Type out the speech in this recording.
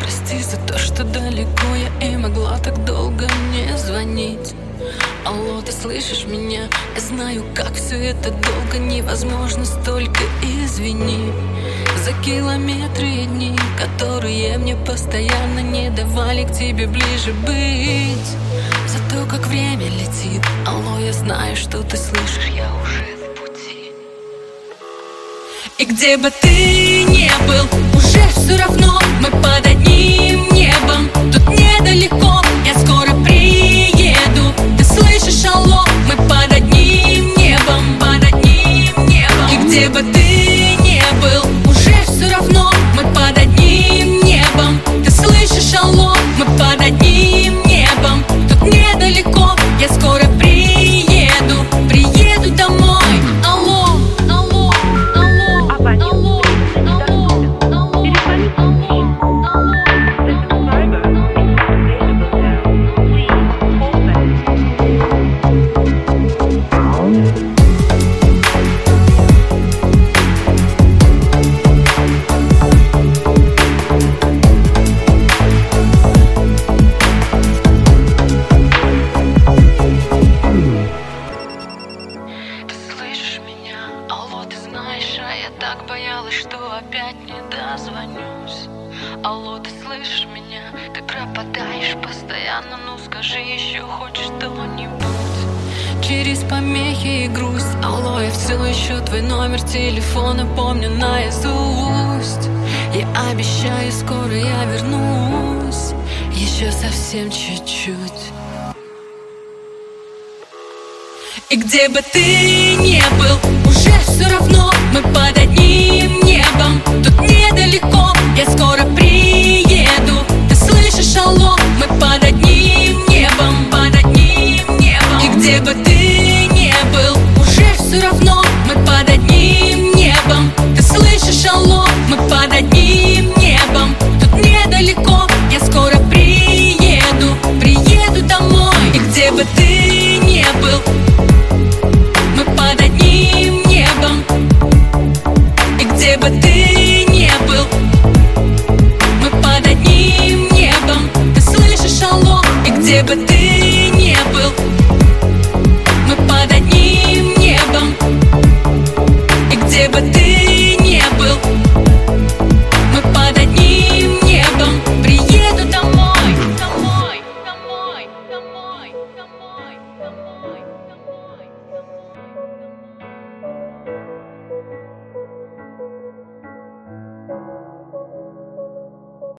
Прости за то, что далеко я и могла так долго не звонить. Алло, ты слышишь меня? Я знаю, как все это долго Невозможно столько, извини За километры и дни, которые мне постоянно не давали к тебе ближе быть. За то, как время летит. Алло, я знаю, что ты слышишь, я уже в пути. И где бы ты ни был, уже все равно me дозвонюсь Алло, ты слышишь меня? Ты пропадаешь постоянно, ну скажи еще хоть что-нибудь? Через помехи и грусть. Алло, я все еще твой номер телефона. Помню наизусть. Я обещаю, скоро я вернусь. Еще совсем чуть-чуть. И где бы ты ни был, уже Где бы ты